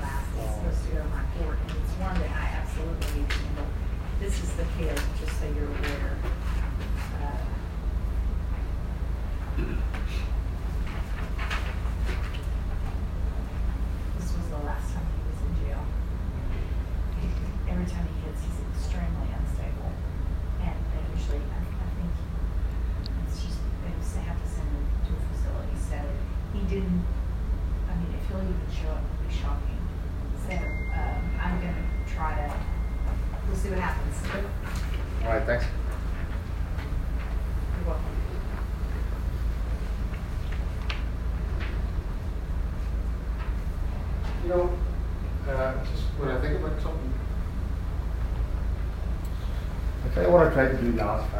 last, it's supposed to go to my court, and it's one that I absolutely need to handle. This is the kid, just so you're aware. Uh, $3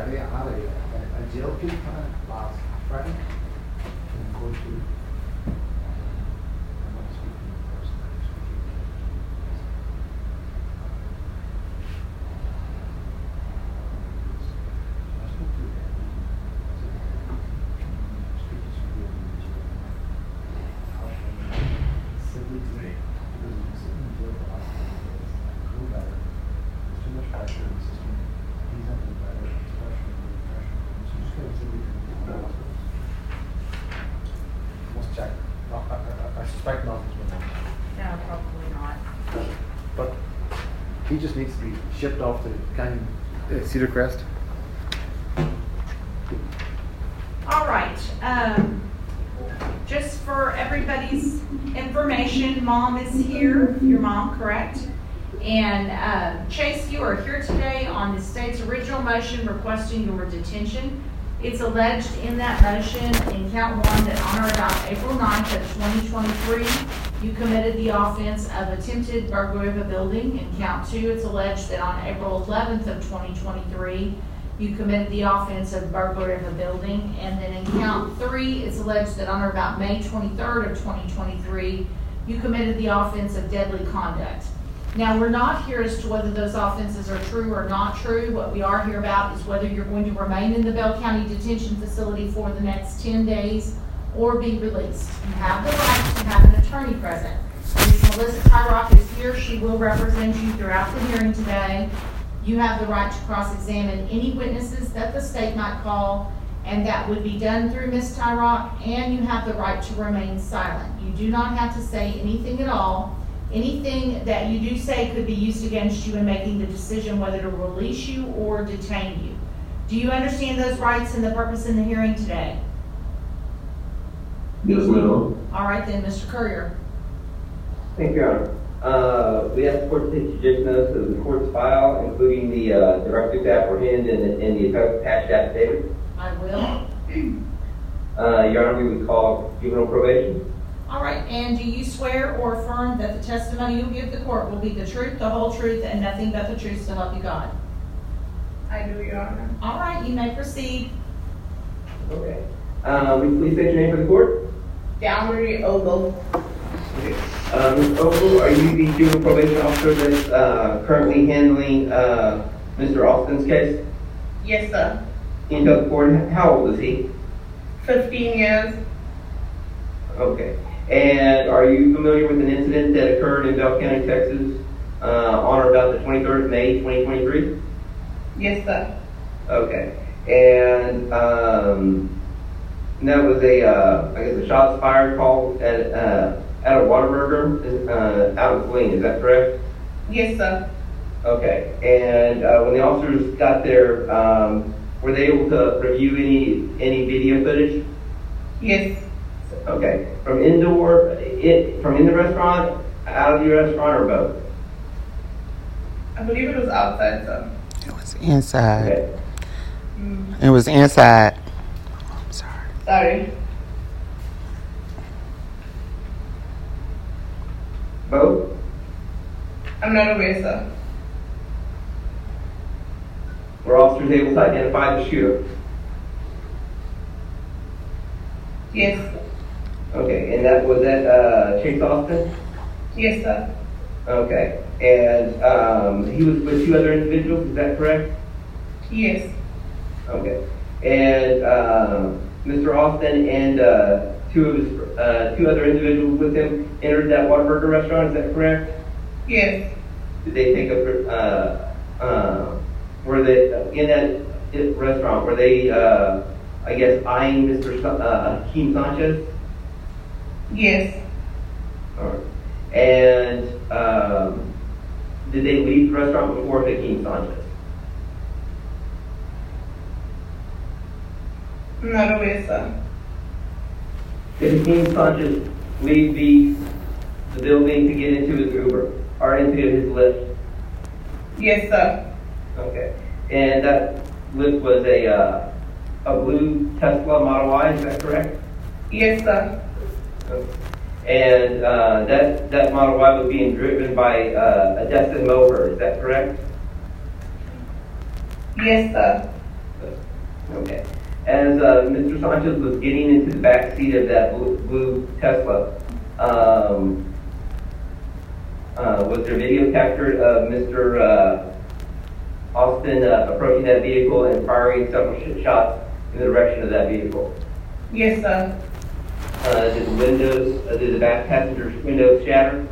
just needs to be shipped off to Canyon, uh, Cedar Crest. All right, um, just for everybody's information, mom is here, your mom, correct? And, uh, Chase, you are here today on the state's original motion requesting your detention. It's alleged in that motion in count one that on or about April 9th of twenty twenty-three, you committed the offense of attempted burglary of a building. In count two, it's alleged that on April eleventh of twenty twenty-three, you committed the offense of burglary of a building. And then in count three, it's alleged that on or about May twenty-third of twenty twenty-three, you committed the offense of deadly conduct. Now, we're not here as to whether those offenses are true or not true. What we are here about is whether you're going to remain in the Bell County Detention Facility for the next ten days or be released. You have the right to have an attorney present. Ms. Melissa Tyrock is here. She will represent you throughout the hearing today. You have the right to cross-examine any witnesses that the state might call, and that would be done through Ms. Tyrock, and you have the right to remain silent. You do not have to say anything at all. Anything that you do say could be used against you in making the decision whether to release you or detain you. Do you understand those rights and the purpose in the hearing today? Yes, ma'am. All right then, Mr. Courier. Thank you, Your Honor. Uh, we ask the court to take judicial notice of the court's file, including the, uh, directive to apprehend and, and the attached affidavit. I will. Uh, Your Honor, we would call juvenile probation. All right, and do you swear or affirm that the testimony you give the court will be the truth, the whole truth, and nothing but the truth to help you God? I do, Your Honor. All right, you may proceed. Okay. Uh, will you please state your name for the court? Valerie Ogle. Uh, Ms. Ogle, are you the juvenile probation officer that's, uh, currently handling, uh, Mr. Austin's case? Yes, sir. Can you tell the court, how old is he? Fifteen years. Okay. And are you familiar with an incident that occurred in Bell County, Texas, uh, on or about the 23rd of May, 2023? Yes, sir. Okay. And, um, that was a, uh, I guess a shots fired call at, uh, at a Whataburger, uh, out in Saline, is that correct? Yes, sir. Okay. And, uh, when the officers got there, um, were they able to review any, any video footage? Yes. Okay, from indoor, it, from in the restaurant, out of the restaurant, or both? I believe it was outside, sir. It was inside. Okay. Mm, It was inside. I'm sorry. sorry. Both? I'm not aware, sir. Were officers able to identify the shooter? Yes. Okay, and that was that uh, Chase Austin? Yes, sir. Okay, and um, he was with two other individuals, is that correct? Yes. Okay, and um, Mr. Austin and uh, two of his, uh, two other individuals with him entered that Whataburger restaurant, is that correct? Yes. Did they take a, uh, uh, were they, in that restaurant, were they, uh, I guess, eyeing Mr. Sa- uh, Hakeem Sanchez? Yes. Alright. And, um, did they leave the restaurant before Hakeem Sanchez? Not aware, sir. Did Hakeem Sanchez leave the, the building to get into his Uber, or into his Lyft? Yes, sir. Okay. And that Lyft was a, uh, a blue Tesla Model Y, is that correct? Yes, sir. And uh, that, that Model Y was being driven by uh, a Destin Mover, is that correct? Yes, sir. Okay. As uh, Mr. Sanchez was getting into the back seat of that blue, blue Tesla, um, uh, was there video captured of Mr. Uh, Austin uh, approaching that vehicle and firing several sh- shots in the direction of that vehicle? Yes, sir. Uh, did the windows, uh, did the back passenger's windows shatter?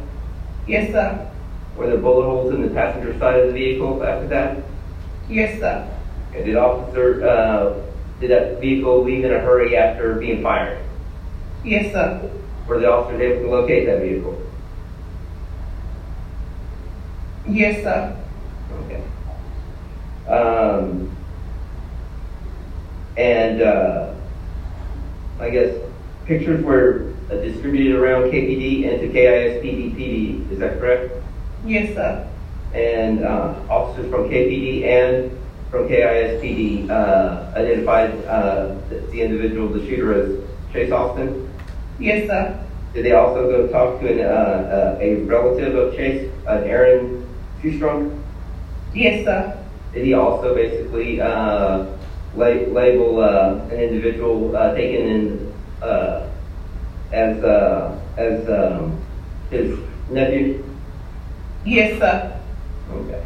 Yes, sir. Were there bullet holes in the passenger side of the vehicle after that? Yes, sir. And did officer, uh, did that vehicle leave in a hurry after being fired? Yes, sir. Were the officers able to locate that vehicle? Yes, sir. Okay. Um, and, uh, I guess pictures were uh, distributed around KPD and to KISPD PD, is that correct? Yes, sir. And, uh, officers from KPD and from KISPD, uh, identified, uh, the the individual, the shooter as Chase Austin? Yes, sir. Did they also go talk to an, uh, uh, a relative of Chase, an Aaron Shoestrunk? Yes, sir. Did he also basically, uh, la- label, uh, an individual, uh, taken in, uh, as, uh, as, um, his nephew? Yes, sir. Okay.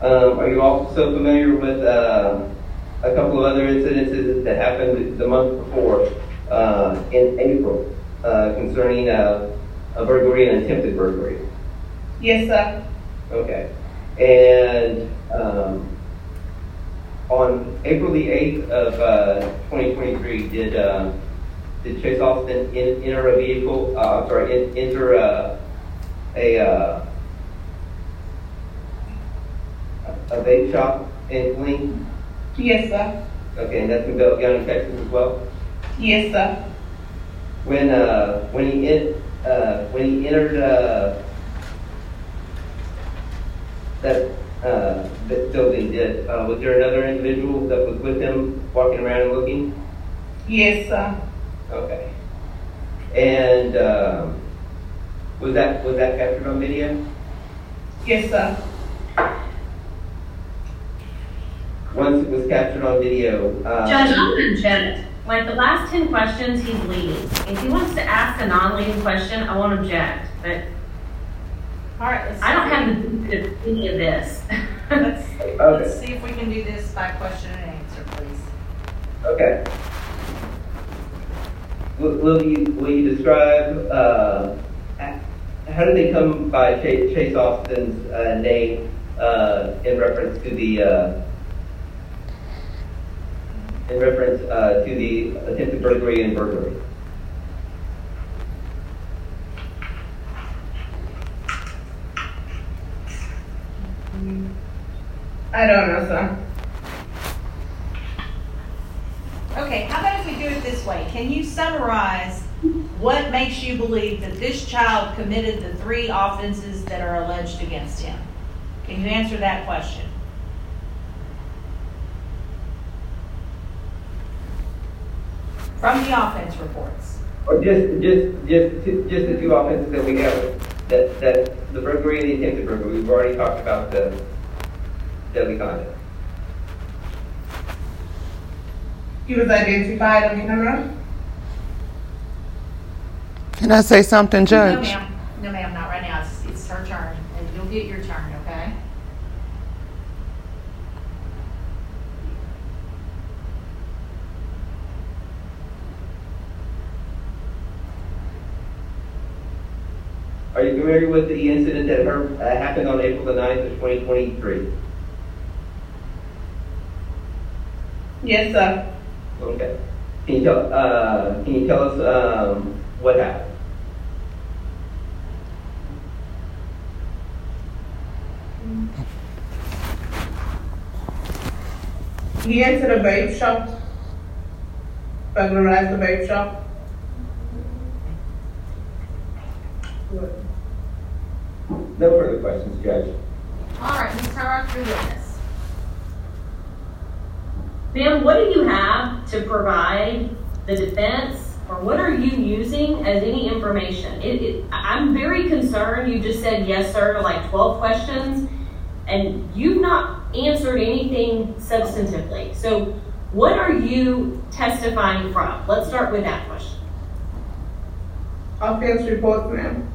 Um, are you also familiar with, uh, a couple of other incidences that happened the month before, uh, in April, uh, concerning, a burglary and attempted burglary? Yes, sir. Okay. And um, on April the 8th of uh, 2023, did uh, did Chase Austin in, enter a vehicle? Uh, I'm sorry, in, enter a a, uh, a vape shop in Killeen? Yes, sir. Okay, and that's in Bell County, Texas as well. Yes, sir. When uh, when he in, uh, when he entered uh, that uh, that building, did uh, was there another individual that was with him walking around and looking? Yes, sir. Okay. And um, was that was that captured on video? Yes, sir. Once it was captured on video, uh, Judge, I'm gonna object. Like the last ten questions, he's leading. If he wants to ask a non-leading question, I won't object. But All right, let's. I don't have the benefit of any of this. Let's, Okay. let's see if we can do this by question and answer, please. Okay. Will, you, will you describe, uh, how did they come by Chase, Chase Austin's, uh, name, uh, in reference to the, uh, in reference, uh, to the attempted burglary and burglary? I don't know, sir. Okay, how about if we do it this way? Can you summarize what makes you believe that this child committed the three offenses that are alleged against him? Can you answer that question? From the offense reports. Or just, just, just, just the two offenses that we have, that, that, the burglary and the attempted burglary, we've already talked about the deadly conduct. He was identified on camera. Can I say something, Judge? No, ma'am. No, ma'am, not right now. It's, it's her turn, and you'll get your turn, okay? Are you familiar with the incident that her, uh, happened on April the 9th of 2023? Yes, sir. Okay. Can you tell, uh, can you tell us, um, what happened? He entered a vape shop. Burglarized the vape shop. No further questions, Judge. All right, Ms. Turok, your witness. Ma'am, what do you have to provide the defense, or what are you using as any information? It, it, I'm very concerned, you just said yes, sir, to like twelve questions, and you've not answered anything substantively. So what are you testifying from? Let's start with that question. Offense reports, ma'am.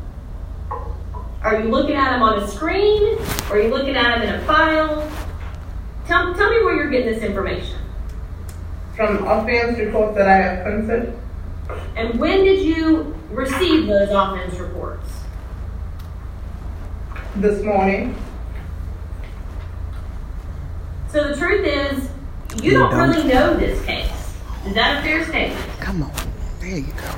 Are you looking at them on a screen, or are you looking at them in a file? Tell, tell me where you're getting this information. From offense reports that I have printed. And when did you receive those offense reports? this morning. So the truth is, you You don't don't. really know this case. Is that a fair statement? Come on. There you go.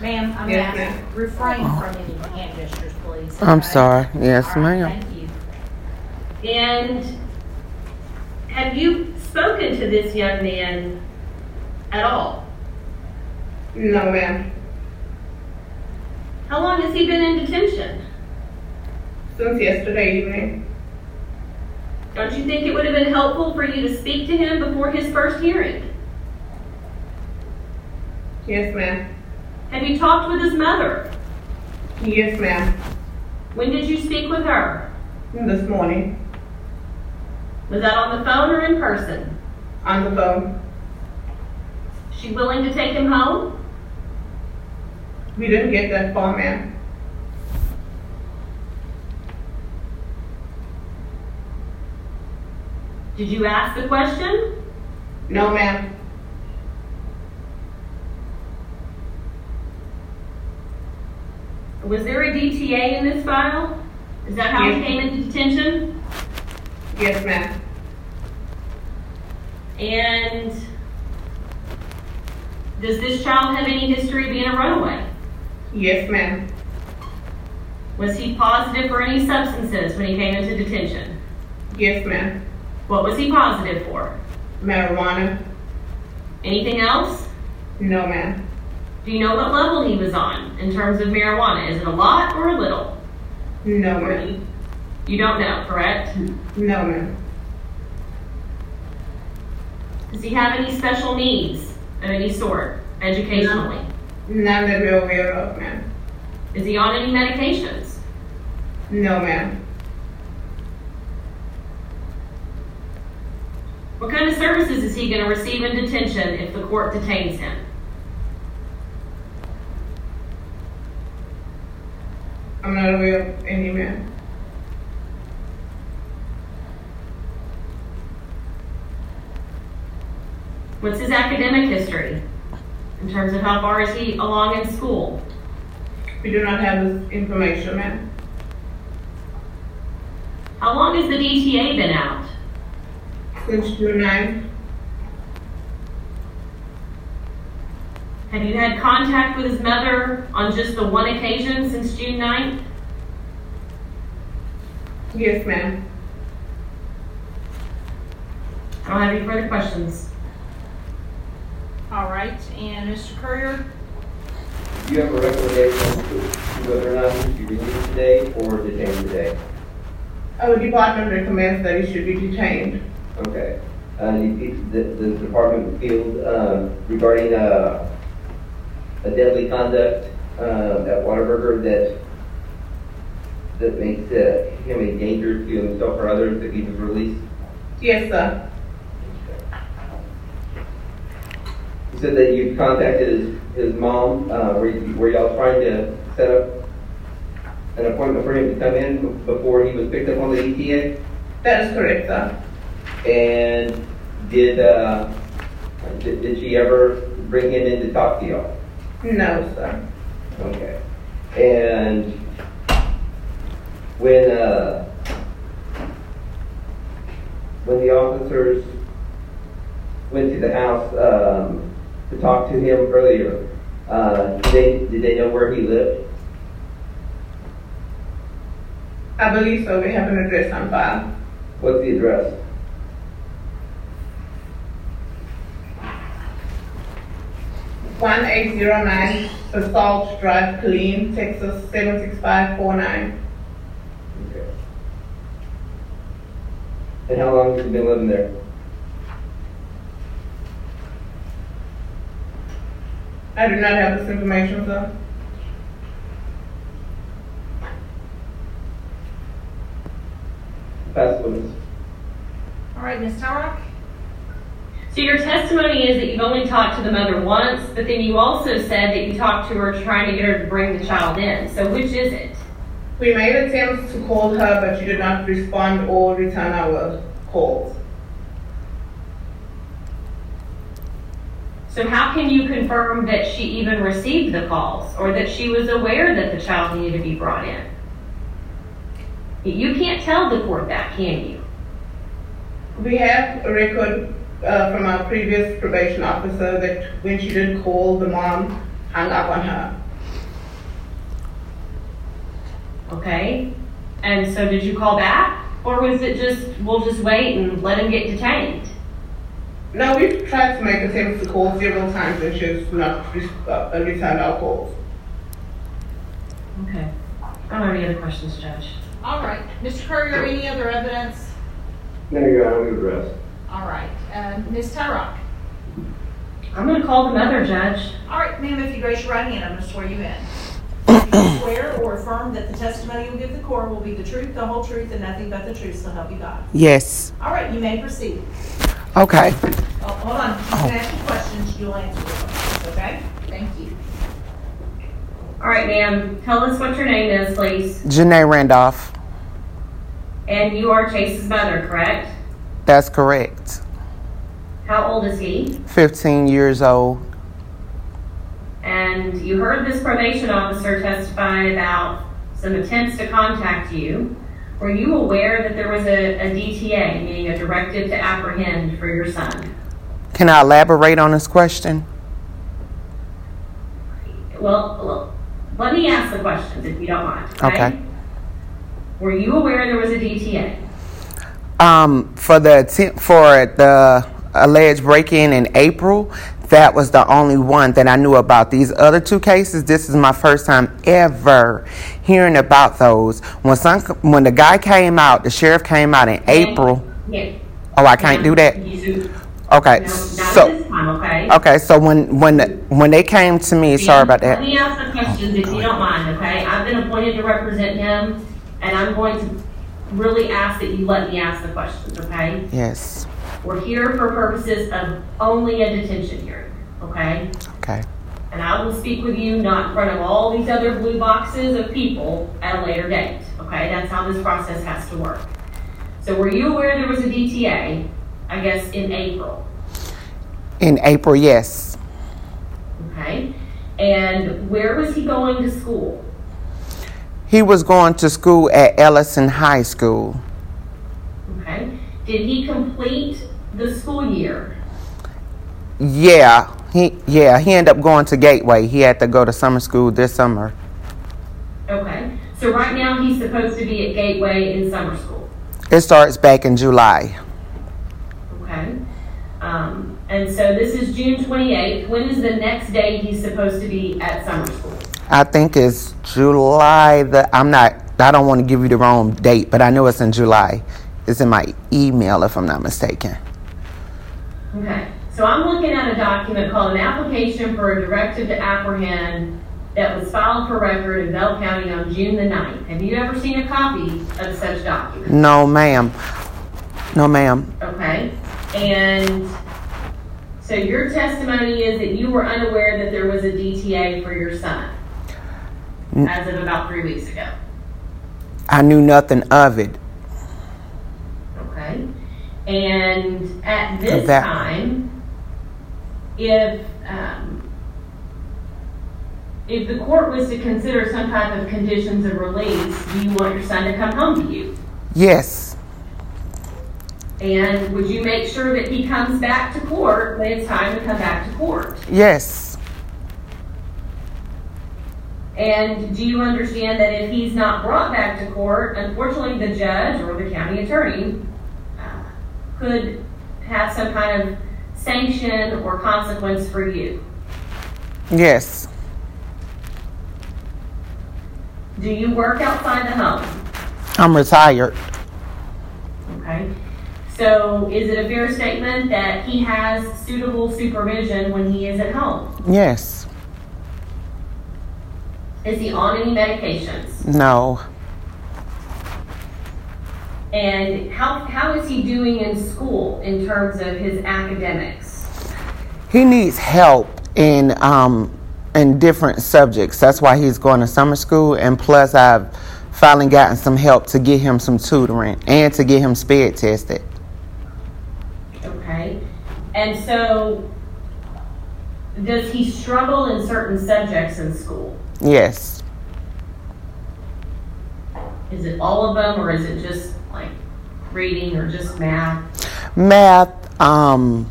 Ma'am, I'm gonna Yes, ask, ma'am. refrain oh. from any hand gestures, please. I'm okay? sorry. Yes, All right, ma'am. Thank you. And have you spoken to this young man at all? No, ma'am. How long has he been in detention? Since yesterday evening. Don't you think it would have been helpful for you to speak to him before his first hearing? Yes, ma'am. Have you talked with his mother? Yes, ma'am. When did you speak with her? This morning. Was that on the phone or in person? On the phone. She willing to take him home? We didn't get that far, ma'am. Did you ask the question? No, ma'am. Was there a DTA in this file? Is that how he Yes. came into detention? Yes, ma'am. And does this child have any history of being a runaway? Yes, ma'am. Was he positive for any substances when he came into detention? Yes, ma'am. What was he positive for? Marijuana? Anything else? No, ma'am. Do you know what level he was on in terms of marijuana? Is it a lot or a little? No, ma'am. you- You don't know, correct? No, ma'am. Does he have any special needs of any sort, educationally? None that we're aware of, ma'am. Is he on any medications? No, ma'am. What kind of services is he going to receive in detention if the court detains him? I'm not aware of any, ma'am. What's his academic history? In terms of how far is he along in school? We do not have this information, ma'am. How long has the DTA been out? Since June 9th, Have you had contact with his mother on just the one occasion since June 9th? yes, ma'am. I don't have any further questions. All right, and Mr. Courier? Do you have a recommendation as to whether or not he should be released today or detained today? Our department recommends that he should be detained. Okay. Uh, you- you- the, the department feels, uh, regarding, uh, a deadly conduct, uh, at Whataburger that, that makes, uh, him a danger to himself or others if he was released? Yes, sir. You said that you contacted his, his mom, uh, were, you- were y'all trying to set up an appointment for him to come in before he was picked up on the DTA? That is correct, sir. And did, uh, did, did she ever bring him in to talk to y'all? No, sir. Okay. And when, uh, when the officers went to the house, um, to talk to him earlier, uh, did they, did they know where he lived? I believe so. We have an address on file. What's the address? One eight zero nine Basalt Drive, Killeen, Texas, seven six five four nine. Okay. And how long has he been living there? I do not have this information, sir. Pass the witness. All right, Ms. Tyrock? So your testimony is that you've only talked to the mother once, but then you also said that you talked to her trying to get her to bring the child in. So which is it? We made attempts to call her, but she did not respond or return our calls. So how can you confirm that she even received the calls or that she was aware that the child needed to be brought in? You can't tell the court that, can you? We have a record uh, from our previous probation officer that when she didn't call, the mom hung up on her. Okay? And so did you call back? Or was it just, we'll just wait and let him get detained? No, we've tried to make attempts to call several times and she's not res- uh, returned our calls. Okay. I don't have any other questions, Judge. All right. Mr. Courier, any other evidence? No, Your Honor, we address. All right. Uh, Ms. Tyrock? I'm gonna call the mother, Judge. All right, ma'am, if you raise your right hand, I'm going to swear you in. Do you Swear or affirm that the testimony you'll give the court will be the truth, the whole truth, and nothing but the truth, so help you God. Yes. All right, you may proceed. Okay. Oh, hold on. I'm going to ask you questions. You'll answer the questions, okay? Thank you. All right, ma'am, tell us what your name is, please. Janae Randolph. And you are Chase's mother, correct? That's correct. How old is he? 15 years old. And you heard this probation officer testify about some attempts to contact you. Were you aware that there was a, a DTA, meaning a directive to apprehend for your son? Can I elaborate on this question? Well, look, let me ask the questions if you don't mind. Okay. Okay. Were you aware there was a DTA? Um, for the attempt for the alleged break-in in April, that was the only one that I knew about. These other two cases, this is my first time ever hearing about those. When some, when the guy came out, the sheriff came out in April. Yeah. Oh, I can't do that. Okay, so time, okay? okay, so when when when they came to me, sorry about Let that. me ask the questions if you don't mind, okay? I've been appointed to represent him, and I'm going to really ask that you let me ask the questions, okay? Yes. We're here for purposes of only a detention hearing, okay? Okay. And I will speak with you not in front of all these other blue boxes of people at a later date, okay? That's how this process has to work. So were you aware there was a DTA, I guess, in April, In April, yes. okay? And where was he going to school? He was going to school at Ellison High School. Okay. Did he complete the school year? Yeah, he yeah he ended up going to Gateway. He had to go to summer school this summer. Okay. So right now he's supposed to be at Gateway in summer school. It starts back in July. Okay. Um, and so this is June 28th. When is the next day he's supposed to be at summer school? I think it's July the I'm not I don't want to give you the wrong date, but I know it's in July. It's in my email, if I'm not mistaken. Okay, so I'm looking at a document called an application for a directive to apprehend that was filed for record in Bell County on June the 9th. Have you ever seen a copy of such document? No, ma'am. No, ma'am. Okay, and so your testimony is that you were unaware that there was a DTA for your son as of about three weeks ago, I knew nothing of it. okay? And at this That- time, if, um, if the court was to consider some type of conditions of release, do you want your son to come home to you? Yes, And would you make sure that he comes back to court when it's time to come back to court? yes, And do you understand that if he's not brought back to court, unfortunately, the judge or the county attorney uh, could have some kind of sanction or consequence for you? yes. Do you work outside the home? I'm retired. Okay. So is it a fair statement that he has suitable supervision when he is at home? Yes. Is he on any medications? No. And how, how is he doing in school in terms of his academics? He needs help in um in different subjects. That's why he's going to summer school and plus I've finally gotten some help to get him some tutoring and to get him sped tested. And so, does he struggle in certain subjects in school? Yes. Is it all of them, or is it just like reading or just math? Math um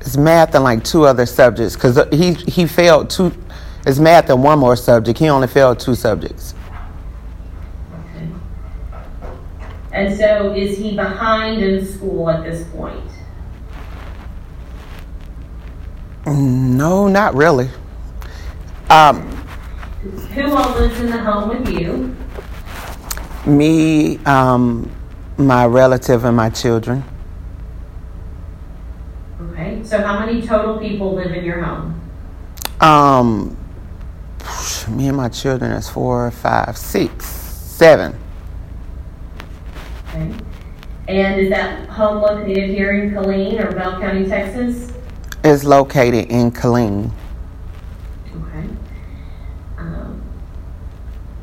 it's math and like two other subjects cuz he he failed two it's math and one more subject. He only failed two subjects. Okay. And so, is he behind in school at this point? No, not really. Um Who all lives in the home with you? me um my relative and my children. Okay. So, how many total people live in your home? Um, me and my children is four, five, six, seven. Okay. And is that home located here in Killeen or Bell County, Texas? Is located in Killeen. Okay. Um,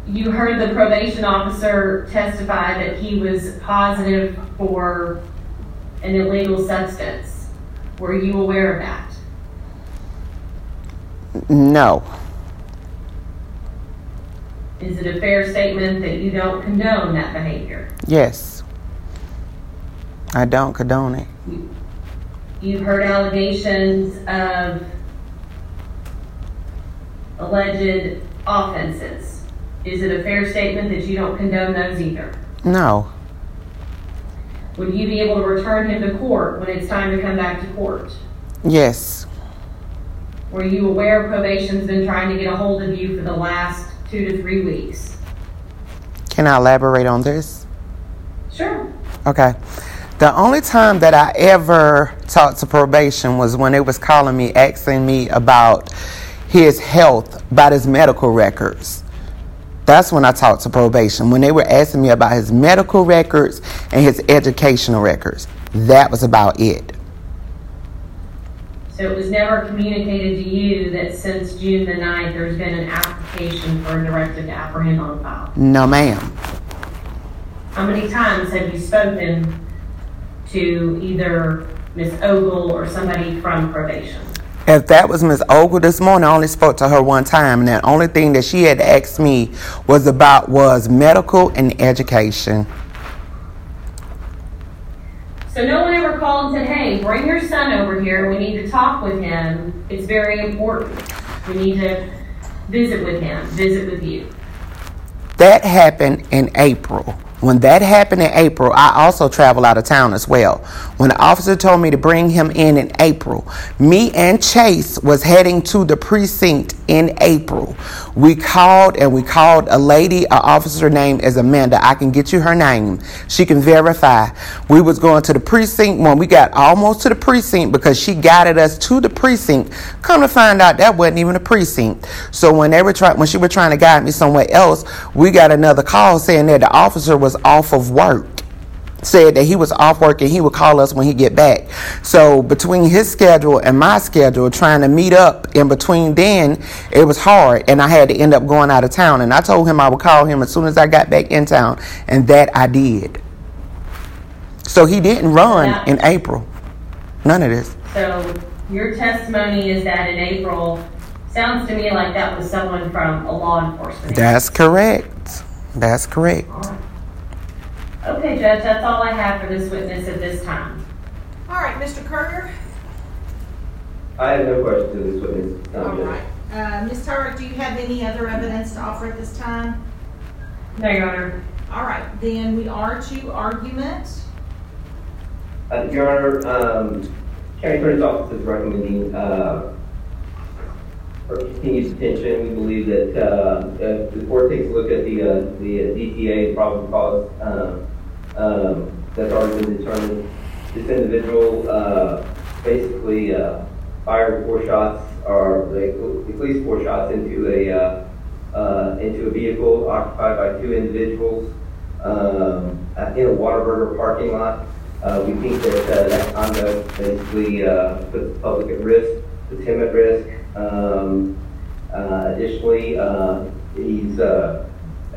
You heard the probation officer testify that he was positive for an illegal substance. Were you aware of that? No, Is it a fair statement that you don't condone that behavior? yes. I don't condone it. You've heard allegations of alleged offenses. Is it a fair statement that you don't condone those either? No, Would you be able to return him to court when it's time to come back to court? yes, Were you aware probation's been trying to get a hold of you for the last two to three weeks? can I elaborate on this? Sure. Okay. The only time that I ever talked to probation was when they was calling me, asking me about his health, about his medical records. That's when I talked to probation. When they were asking me about his medical records and his educational records. That was about it. So it was never communicated to you that since June the 9th, there's been an application for a directive to apprehend on file? No, ma'am. How many times have you spoken to either Ms. Ogle or somebody from probation? If that was Miss Ogle this morning, I only spoke to her one time, and the only thing that she had asked me was about was medical and education. So no one ever called and said, hey, bring your son over here, we need to talk with him, it's very important. We need to visit with him, visit with you. That happened in April. When that happened in April, I also traveled out of town as well. When the officer told me to bring him in in April, me and Chase was heading to the precinct in April. We called and we called a lady, an officer named is Amanda. I can get you her name. She can verify. We was going to the precinct when we got almost to the precinct because she guided us to the precinct. Come to find out that wasn't even a precinct. So when they were trying, when she was trying to guide me somewhere else, we got another call saying that the officer was off of work said that he was off work and he would call us when he get back. So between his schedule and my schedule, trying to meet up in between then, it was hard and I had to end up going out of town. And I told him I would call him as soon as I got back in town, and that I did. So he didn't run Yeah. in April. None of this. So your testimony is that in April, sounds to me like that was someone from a law enforcement. That's correct. That's correct. Okay, Judge, that's all I have for this witness at this time. All right, Mr. Carter? I have no questions of this witness. All Judge. Uh, Ms. Turek, do you have any other evidence to offer at this time? No, Your Honor. All right, then we are to argument. Uh, Your Honor, um, County Attorney's Office is recommending, uh, for continued detention. We believe that, uh, if the court takes a look at the, uh, the DTA probable cause, um, um, that's already been determined, this individual, uh, basically, uh, fired four shots, or like, at least four shots into a, uh, uh, into a vehicle occupied by two individuals, um, in a Whataburger parking lot. Uh, we think that, that conduct basically, uh, puts the public at risk, puts him at risk. Um, uh, additionally, uh, he's, uh,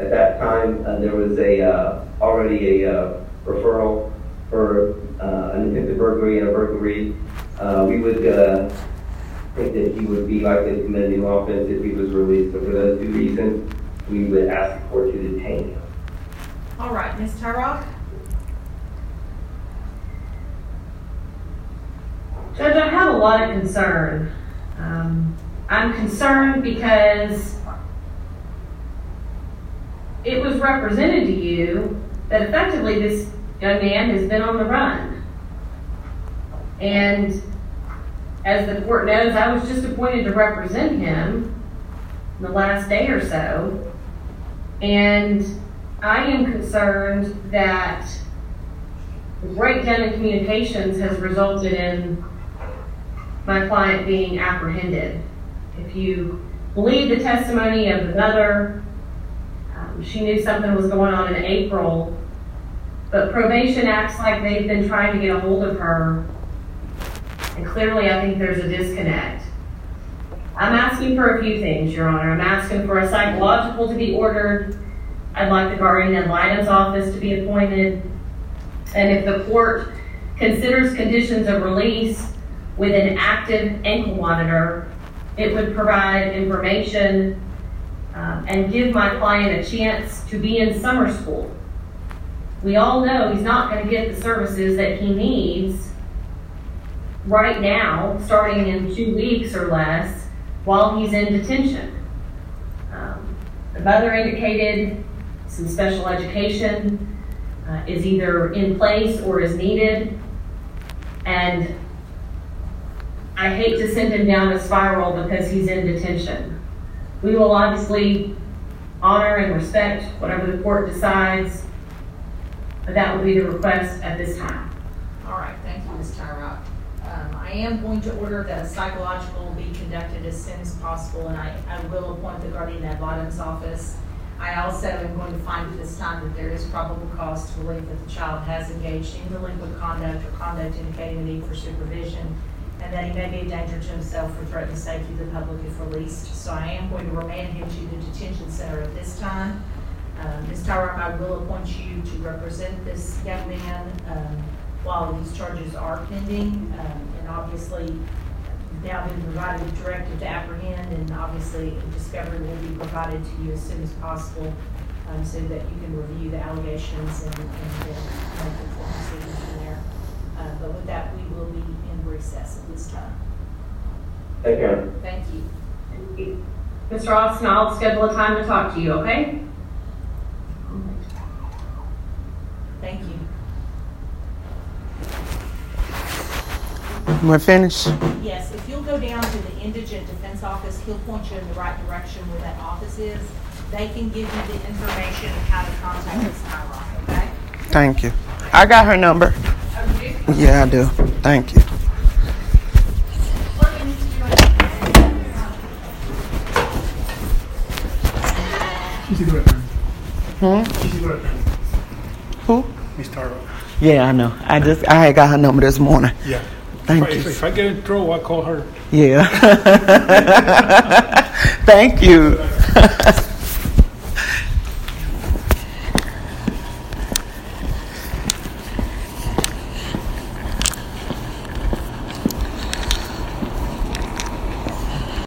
at that time, uh, there was a, uh, already a, uh, referral for, uh, an attempted burglary and a burglary. Uh, we would, uh, think that he would be likely to commit a new offense if he was released. So for those two reasons, we would ask the court to detain him. All right, Ms. Turok? Judge, I have a lot of concern. Um, I'm concerned because it was represented to you that effectively this young man has been on the run. And as the court knows, I was just appointed to represent him the last day or so. And I am concerned that the breakdown in communications has resulted in my client being apprehended. If you believe the testimony of um, she knew something was going on in April, but probation acts like they've been trying to get a hold of her, and clearly I think there's a disconnect. I'm asking for a few things, Your Honor. I'm asking for a psychological to be ordered. I'd like the guardian ad litem's office to be appointed. And if the court considers conditions of release with an active ankle monitor, it would provide information um, and give my client a chance to be in summer school. We all know he's not going to get the services that he needs right now, starting in two weeks or less, while he's in detention. Um, the mother indicated some special education uh, is either in place or is needed. And I hate to send him down a spiral because he's in detention. We will obviously honor and respect whatever the court decides, but that will be the request at this time. All right, thank you, Ms. Tyrok. Um, I am going to order that a psychological be conducted as soon as possible, and I, I will appoint the guardian ad litem's office. I also am going to find at this time that there is probable cause to believe that the child has engaged in delinquent conduct or conduct indicating a need for supervision, and that he may be a danger to himself or threaten the safety of the public if released. So I am going to remand him to the detention center at this time. Uh, Ms. Tyrok, I will appoint you to represent this young man, um, while these charges are pending, um, and obviously now been provided a directive to apprehend, and obviously discovery will be provided to you as soon as possible, um, so that you can review the allegations and, and then make informed decisions from there. Uh, but with that, we recess at this time. Thank you. Thank you. Mr. Austin, I'll schedule a time to talk to you, okay? Thank you. We're finished? Yes, if you'll go down to the indigent defense office, he'll point you in the right direction where that office is. They can give you the information of how to contact Ms. Skyrock, okay? Thank you. I got her number. Oh, yeah, I do. Thank you. She's a good attorney. Hmm? She's a good attorney. Who? Miss Taro. Yeah, I know. I just I had got her number this morning. Yeah. Thank if, you. If I get in trouble, I call her. Yeah. Thank you.